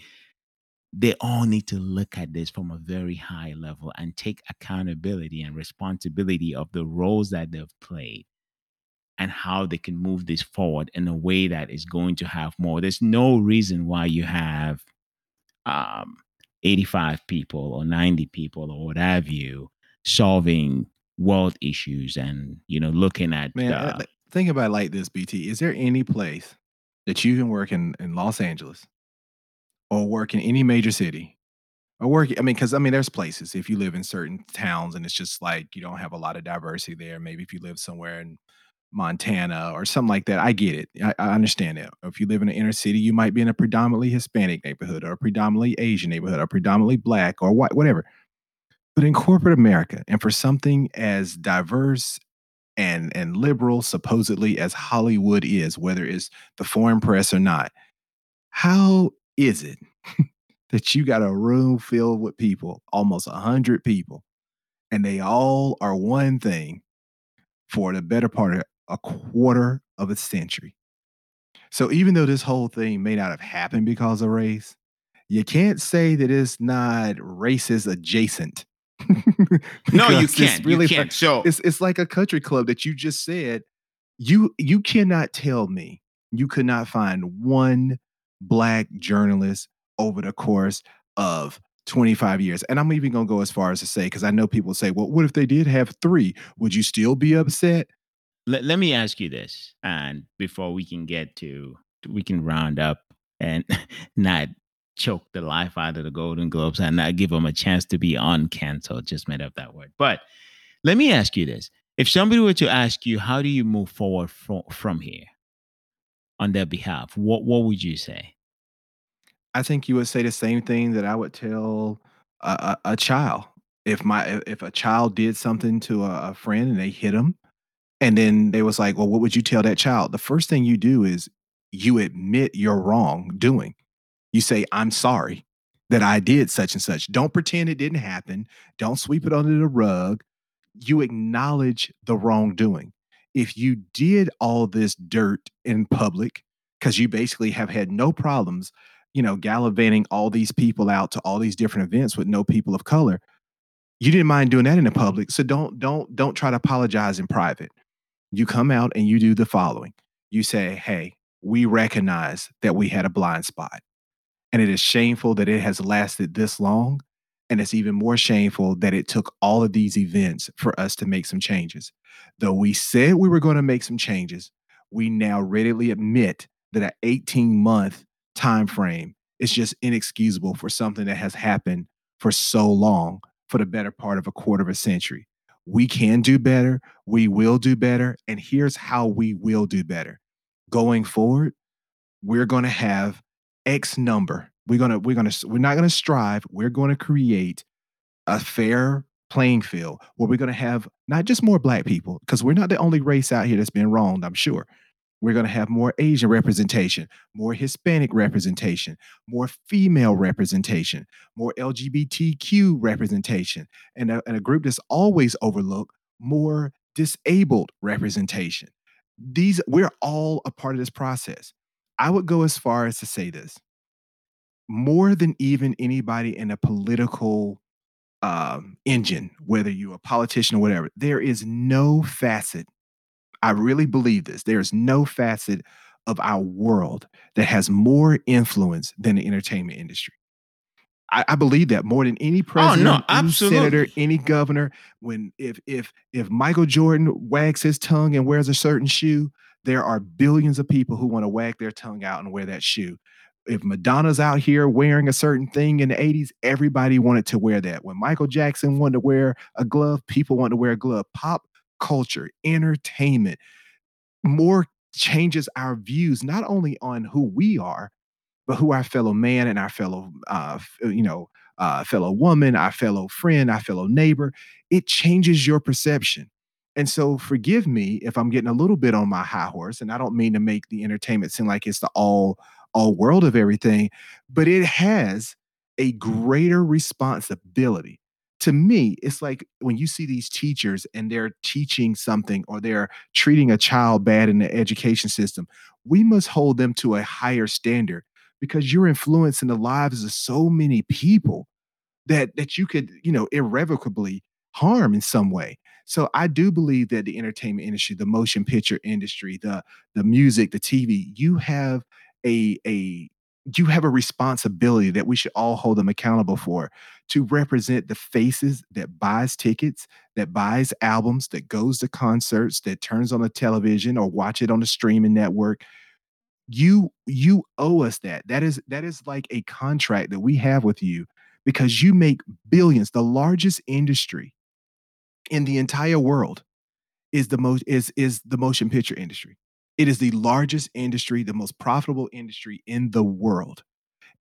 they all need to look at this from a very high level and take accountability and responsibility of the roles that they've played and how they can move this forward in a way that is going to have more. There's no reason why you have um, 85 people or 90 people or what have you solving world issues and you know looking at Man, uh, think about it like this, BT. Is there any place that you can work in in Los Angeles or work in any major city or work? I mean, because I mean, there's places if you live in certain towns and it's just like you don't have a lot of diversity there. Maybe if you live somewhere in Montana or something like that, I get it. I, I understand it. If you live in an inner city, you might be in a predominantly Hispanic neighborhood or a predominantly Asian neighborhood or predominantly black or white, whatever. But in corporate America, and for something as diverse and and liberal supposedly as Hollywood is, whether it's the foreign press or not, how is it *laughs* that you got a room filled with people, almost a hundred people, and they all are one thing for the better part of a quarter of a century? So even though this whole thing may not have happened because of race, you can't say that it's not racist adjacent *laughs* no, you can't. Really, you can't. Like, so it's it's like a country club that you just said. You you cannot tell me you could not find one black journalist over the course of 25 years. And I'm even going to go as far as to say, because I know people say, well, what if they did have three? Would you still be upset? Let, let me ask you this. And before we can get to, we can round up and *laughs* not choke the life out of the Golden Globes and not give them a chance to be uncanceled. Just made up that word. But let me ask you this. If somebody were to ask you, how do you move forward from, from here on their behalf, what, what would you say? I think you would say the same thing that I would tell a, a, a child. If my if a child did something to a, a friend and they hit him, and then they was like, "Well, what would you tell that child?" The first thing you do is you admit your wrongdoing you say, I'm sorry that I did such and such. Don't pretend it didn't happen. Don't sweep it under the rug. You acknowledge the wrongdoing. If you did all this dirt in public, because you basically have had no problems, you know, gallivanting all these people out to all these different events with no people of color, you didn't mind doing that in the public. So don't don't don't try to apologize in private. You come out and you do the following. You say, "Hey, we recognize that we had a blind spot. And it is shameful that it has lasted this long. And it's even more shameful that it took all of these events for us to make some changes. Though we said we were going to make some changes, we now readily admit that an 18 month time frame is just inexcusable for something that has happened for so long, for the better part of a quarter of a century. We can do better. We will do better. And here's how we will do better. Going forward, we're going to have X number. We're gonna we're gonna we're not gonna strive. We're going to create a fair playing field where we're going to have not just more black people because we're not the only race out here that's been wronged. I'm sure. We're going to have more Asian representation, more Hispanic representation, more female representation, more LGBTQ representation, and a, and a group that's always overlooked, more disabled representation. These we're all a part of this process. I would go as far as to say this more than even anybody in a political um, engine, whether you're a politician or whatever, there is no facet. I really believe this. There is no facet of our world that has more influence than the entertainment industry. I, I believe that more than any president, oh, no, any senator, any governor. When if if if Michael Jordan wags his tongue and wears a certain shoe, there are billions of people who want to wag their tongue out and wear that shoe. If Madonna's out here wearing a certain thing in the 80s, everybody wanted to wear that. When Michael Jackson wanted to wear a glove, people wanted to wear a glove. Pop culture, entertainment, more changes our views, not only on who we are, but who our fellow man and our fellow, uh, you know, uh, fellow woman, our fellow friend, our fellow neighbor. It changes your perception. And so forgive me if I'm getting a little bit on my high horse, and I don't mean to make the entertainment seem like it's the all all world of everything, but it has a greater responsibility. To me, it's like when you see these teachers and they're teaching something or they're treating a child bad in the education system, we must hold them to a higher standard because you're influencing the lives of so many people that that you could, you know, irrevocably harm in some way. So I do believe that the entertainment industry, the motion picture industry, the the music, the TV, you have a a you have a responsibility that we should all hold them accountable for to represent the faces that buys tickets, that buys albums, that goes to concerts, that turns on the television or watch it on the streaming network. You you owe us that. That is that is like a contract that we have with you because you make billions. The largest industry in the entire world is the most is is the motion picture industry. It is the largest industry, the most profitable industry in the world.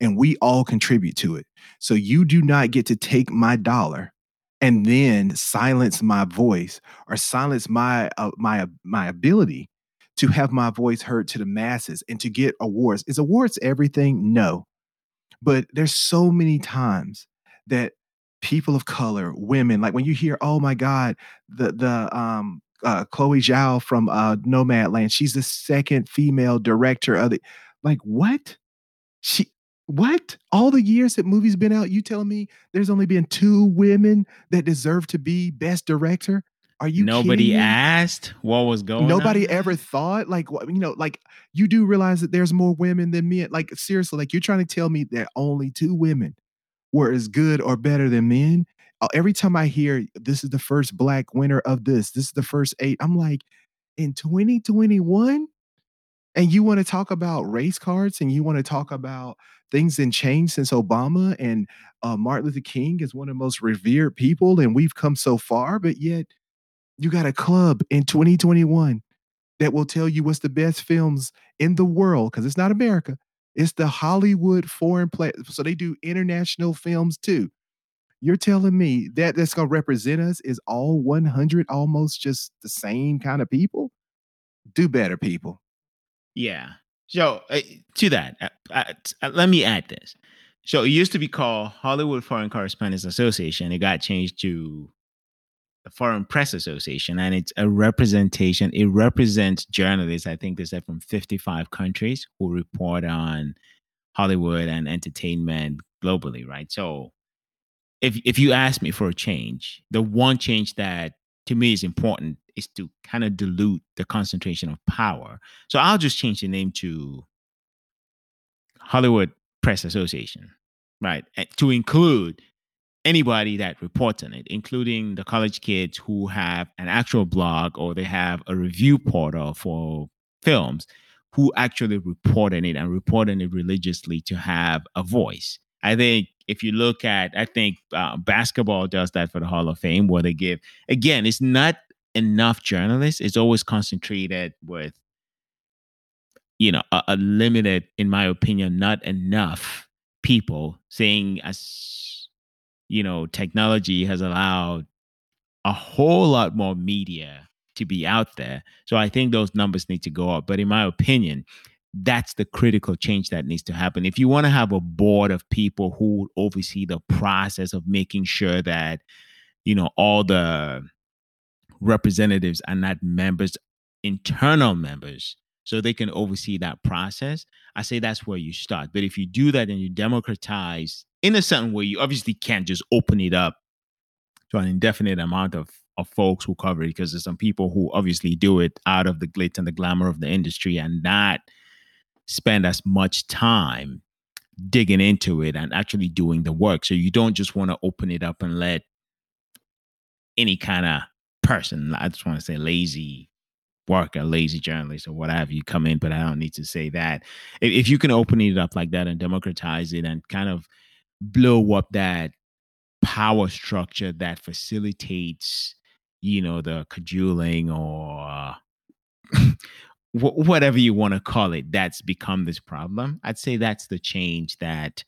And we all contribute to it. So you do not get to take my dollar and then silence my voice or silence my uh, my my ability to have my voice heard to the masses and to get awards. Is awards everything? No. But there's so many times that people of color, women, like when you hear, oh my God, the the um uh, Chloe Zhao from uh, Nomadland. She's the second female director of the. Like what? She what? All the years that movies been out, you telling me there's only been two women that deserve to be best director? Are you nobody asked what was going nobody on? ever thought like you know like you do realize that there's more women than men like seriously like you're trying to tell me that only two women were as good or better than men every time I hear this is the first black winner of this, this is the first eight, I'm like, in 2021? And you want to talk about race cards and you want to talk about things that changed since Obama and uh, Martin Luther King is one of the most revered people and we've come so far, but yet you got a club in 2021 that will tell you what's the best films in the world because it's not America. It's the Hollywood foreign play. So they do international films too. You're telling me that that's going to represent us is all 100 almost just the same kind of people? Do better, people. Yeah. So uh, to that, uh, uh, let me add this. So it used to be called Hollywood Foreign Correspondents Association. It got changed to the Foreign Press Association, and it's a representation. It represents journalists. I think they said from 55 countries who report on Hollywood and entertainment globally, right? So if if you ask me for a change, the one change that to me is important is to kind of dilute the concentration of power. So I'll just change the name to Hollywood Press Association, right? Eh, to include anybody that reports on it, including the college kids who have an actual blog or they have a review portal for films who actually report on it and report on it religiously to have a voice. I think if you look at, I think uh, basketball does that for the Hall of Fame, where they give, again, it's not enough journalists. It's always concentrated with, you know, a, a limited, in my opinion, not enough people saying, as, you know, technology has allowed a whole lot more media to be out there. So I think those numbers need to go up. But in my opinion, that's the critical change that needs to happen. If you want to have a board of people who oversee the process of making sure that, you know, all the representatives are not members, internal members, so they can oversee that process, I say that's where you start. But if you do that and you democratize in a certain way, you obviously can't just open it up to an indefinite amount of of folks who cover it because there's some people who obviously do it out of the glitz and the glamour of the industry and not spend as much time digging into it and actually doing the work. So you don't just want to open it up and let any kind of person, I just want to say lazy worker, lazy journalist, or whatever you come in, but I don't need to say that. If, if you can open it up like that and democratize it and kind of blow up that power structure that facilitates, you know, the cajoling or whatever you want to call it, that's become this problem. I'd say that's the change that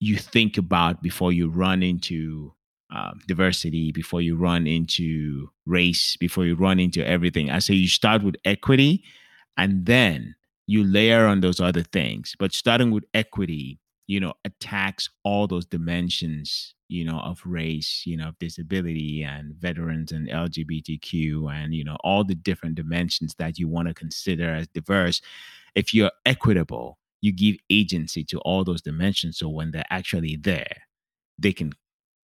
you think about before you run into um, diversity, before you run into race, before you run into everything. I say you start with equity and then you layer on those other things. But starting with equity, you know, attacks all those dimensions you know, of race, you know, of disability and veterans and LGBTQ and, you know, all the different dimensions that you want to consider as diverse. If you're equitable, you give agency to all those dimensions. So when they're actually there, they can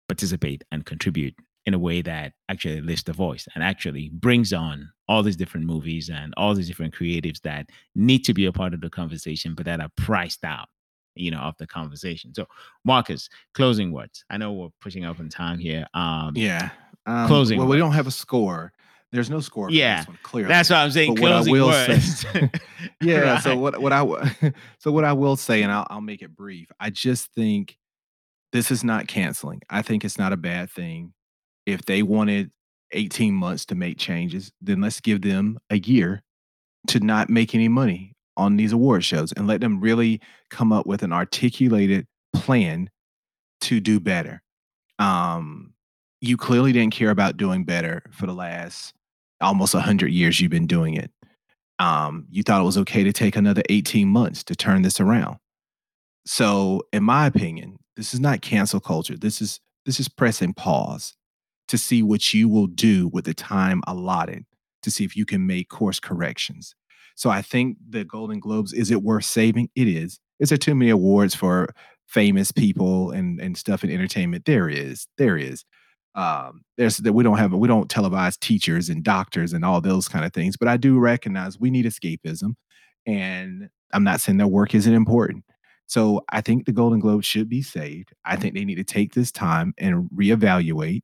participate and contribute in a way that actually lifts the voice and actually brings on all these different movies and all these different creatives that need to be a part of the conversation, but that are priced out, you know, of the conversation. So, Marcus, closing words. I know we're pushing up in time here. Um, yeah. Um, closing. Well, we don't have a score. There's no score. Yeah, one, clearly. That's what I'm saying. But closing what I will words. Say, *laughs* yeah. right. So what what I *laughs* so what I will say, and I'll, I'll make it brief. I just think this is not canceling. I think it's not a bad thing. If they wanted 18 months to make changes, then let's give them a year to not make any money on these award shows and let them really come up with an articulated plan to do better. Um, you clearly didn't care about doing better for the last almost 100 years you've been doing it. Um, you thought it was okay to take another 18 months to turn this around. So, in my opinion, this is not cancel culture. This is this is pressing pause to see what you will do with the time allotted to see if you can make course corrections. So I think the Golden Globes, is it worth saving? It is. Is there too many awards for famous people and, and stuff in entertainment? There is. There is. Um, there's that we don't have we don't televise teachers and doctors and all those kind of things, but I do recognize we need escapism. And I'm not saying their work isn't important. So I think the Golden Globes should be saved. I think they need to take this time and reevaluate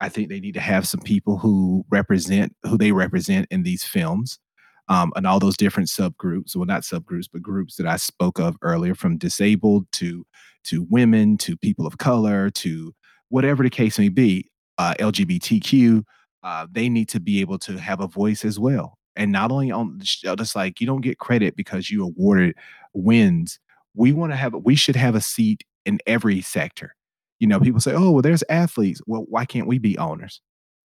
I think they need to have some people who represent who they represent in these films, um, and all those different subgroups. Well, not subgroups, but groups that I spoke of earlier, from disabled to to women to people of color to whatever the case may be, uh, LGBTQ. Uh, they need to be able to have a voice as well, and not only on just like you don't get credit because you awarded wins. We want to have we should have a seat in every sector you know, people say, oh, well, there's athletes. Well, why can't we be owners?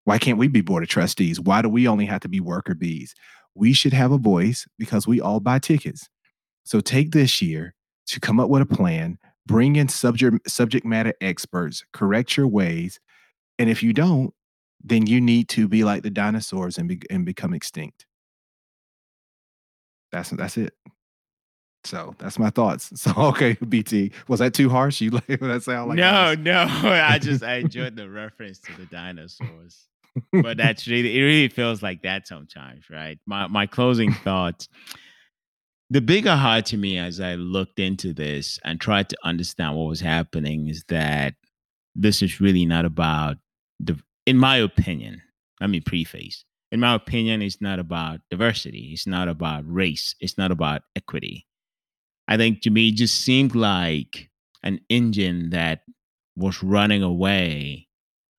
Why can't we be board of trustees? Why do we only have to be worker bees? We should have a voice because we all buy tickets. So take this year to come up with a plan, bring in subject subject matter experts, correct your ways, and if you don't, then you need to be like the dinosaurs and be, and become extinct. That's that's it. So that's my thoughts. *laughs* So okay, BT, was that too harsh? You like *laughs* that sound like no, no. *laughs* I just I enjoyed the reference to the dinosaurs, but that's really it. Really feels like that sometimes, right? My my closing *laughs* thoughts. The bigger heart to me as I looked into this and tried to understand what was happening is that this is really not about the. In my opinion, let me preface. In my opinion, it's not about diversity. It's not about race. It's not about equity I think to me it just seemed like an engine that was running away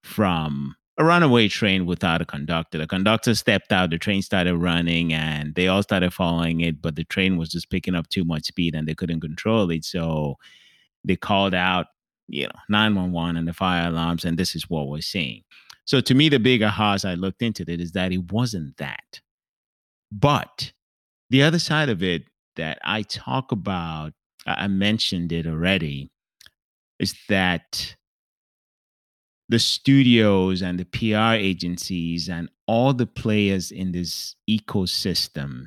from a runaway train without a conductor. The conductor stepped out, the train started running, and they all started following it, but the train was just picking up too much speed and they couldn't control it. So they called out, you know, 911 and the fire alarms, and this is what we're seeing. So to me, the bigger house I looked into it is that it wasn't that. But the other side of it that I talk about, I mentioned it already, is that the studios and the PR agencies and all the players in this ecosystem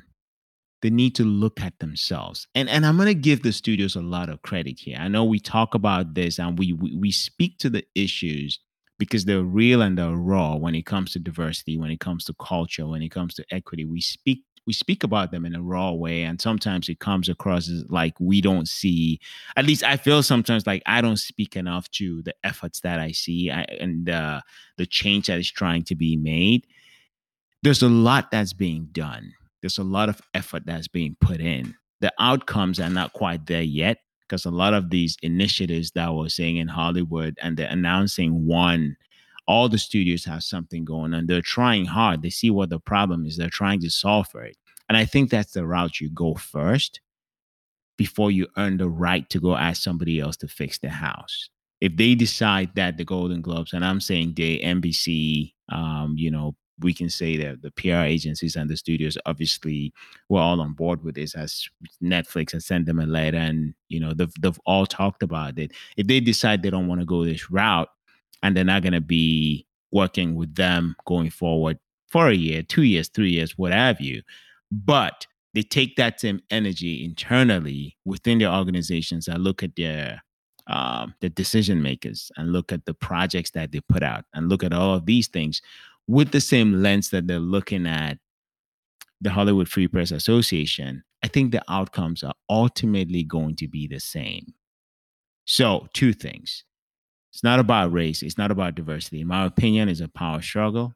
they need to look at themselves. And and I'm going to give the studios a lot of credit here. I know we talk about this and we, we we speak to the issues because they're real and they're raw when it comes to diversity, when it comes to culture, when it comes to equity. We speak we speak about them in a raw way and sometimes it comes across as like we don't see at least i feel sometimes like i don't speak enough to the efforts that i see and uh, the change that is trying to be made. There's a lot that's being done. There's a lot of effort that's being put in. The outcomes are not quite there yet because a lot of these initiatives that we're seeing in hollywood and they're announcing one all the studios have something going on. They're trying hard. They see what the problem is. They're trying to solve for it. And I think that's the route you go first before you earn the right to go ask somebody else to fix the house. If they decide that the Golden Globes, and I'm saying they, NBC, um, you know, we can say that the PR agencies and the studios obviously were all on board with this as Netflix has sent them a letter and you know they've, they've all talked about it. If they decide they don't want to go this route, and they're not going to be working with them going forward for a year, two years, three years, what have you. But they take that same energy internally within their organizations and look at their um, the decision makers and look at the projects that they put out and look at all of these things with the same lens that they're looking at the Hollywood Free Press Association, I think the outcomes are ultimately going to be the same. So, two things. It's not about race, it's not about diversity. In my opinion, it's a power struggle.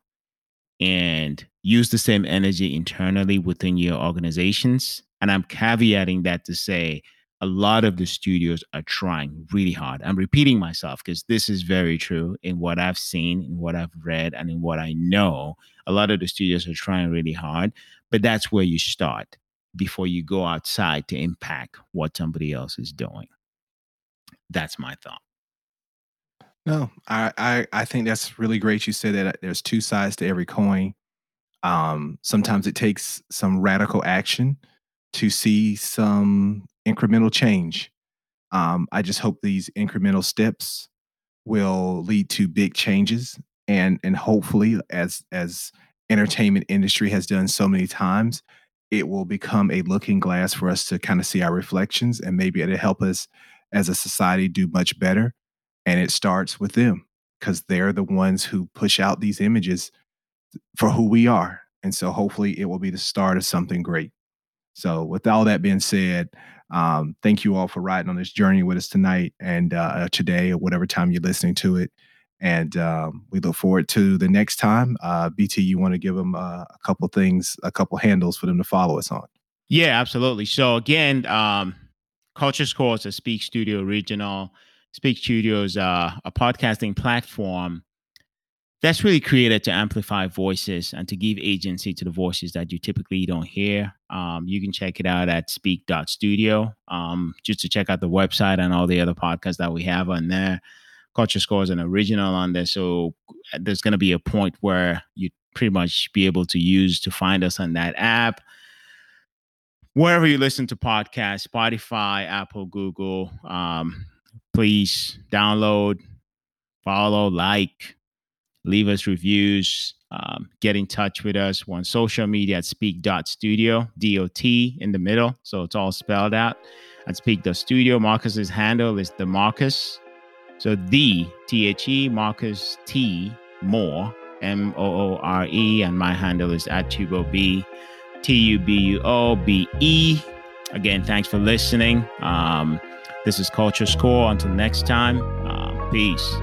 And use the same energy internally within your organizations. And I'm caveating that to say a lot of the studios are trying really hard. I'm repeating myself because this is very true in what I've seen, in what I've read, and in what I know. A lot of the studios are trying really hard, but that's where you start before you go outside to impact what somebody else is doing. That's my thought. No, I, I, I think that's really great. You said that there's two sides to every coin. Um, sometimes it takes some radical action to see some incremental change. Um, I just hope these incremental steps will lead to big changes, and and hopefully, as as entertainment industry has done so many times, it will become a looking glass for us to kind of see our reflections, and maybe it'll help us as a society do much better. And it starts with them because they're the ones who push out these images for who we are. And so hopefully it will be the start of something great. So, with all that being said, um, thank you all for riding on this journey with us tonight and uh, today, or whatever time you're listening to it. And um, we look forward to the next time. Uh, BT, you want to give them uh, a couple things, a couple handles for them to follow us on? Yeah, absolutely. So again, um, Culture Score is a Speak Studio original. Speak Studios uh, a podcasting platform that's really created to amplify voices and to give agency to the voices that you typically don't hear. Um, you can check it out at speak.studio um, just to check out the website and all the other podcasts that we have on there. Culture Score is an original on there. So uh, there's going to be a point where you pretty much be able to use to find us on that app. Wherever you listen to podcasts, Spotify, Apple, Google, um, please download, follow, like, leave us reviews, um, get in touch with us. On social media at speak.studio, D O T in the middle. So it's all spelled out at speak.studio. Marcus's handle is the Marcus. So the T H E, Marcus T Moore, M O O R E. And my handle is at Tubo B, T U B U O B E. Again, thanks for listening. Um, this is Culture Score. Until next time, uh, peace.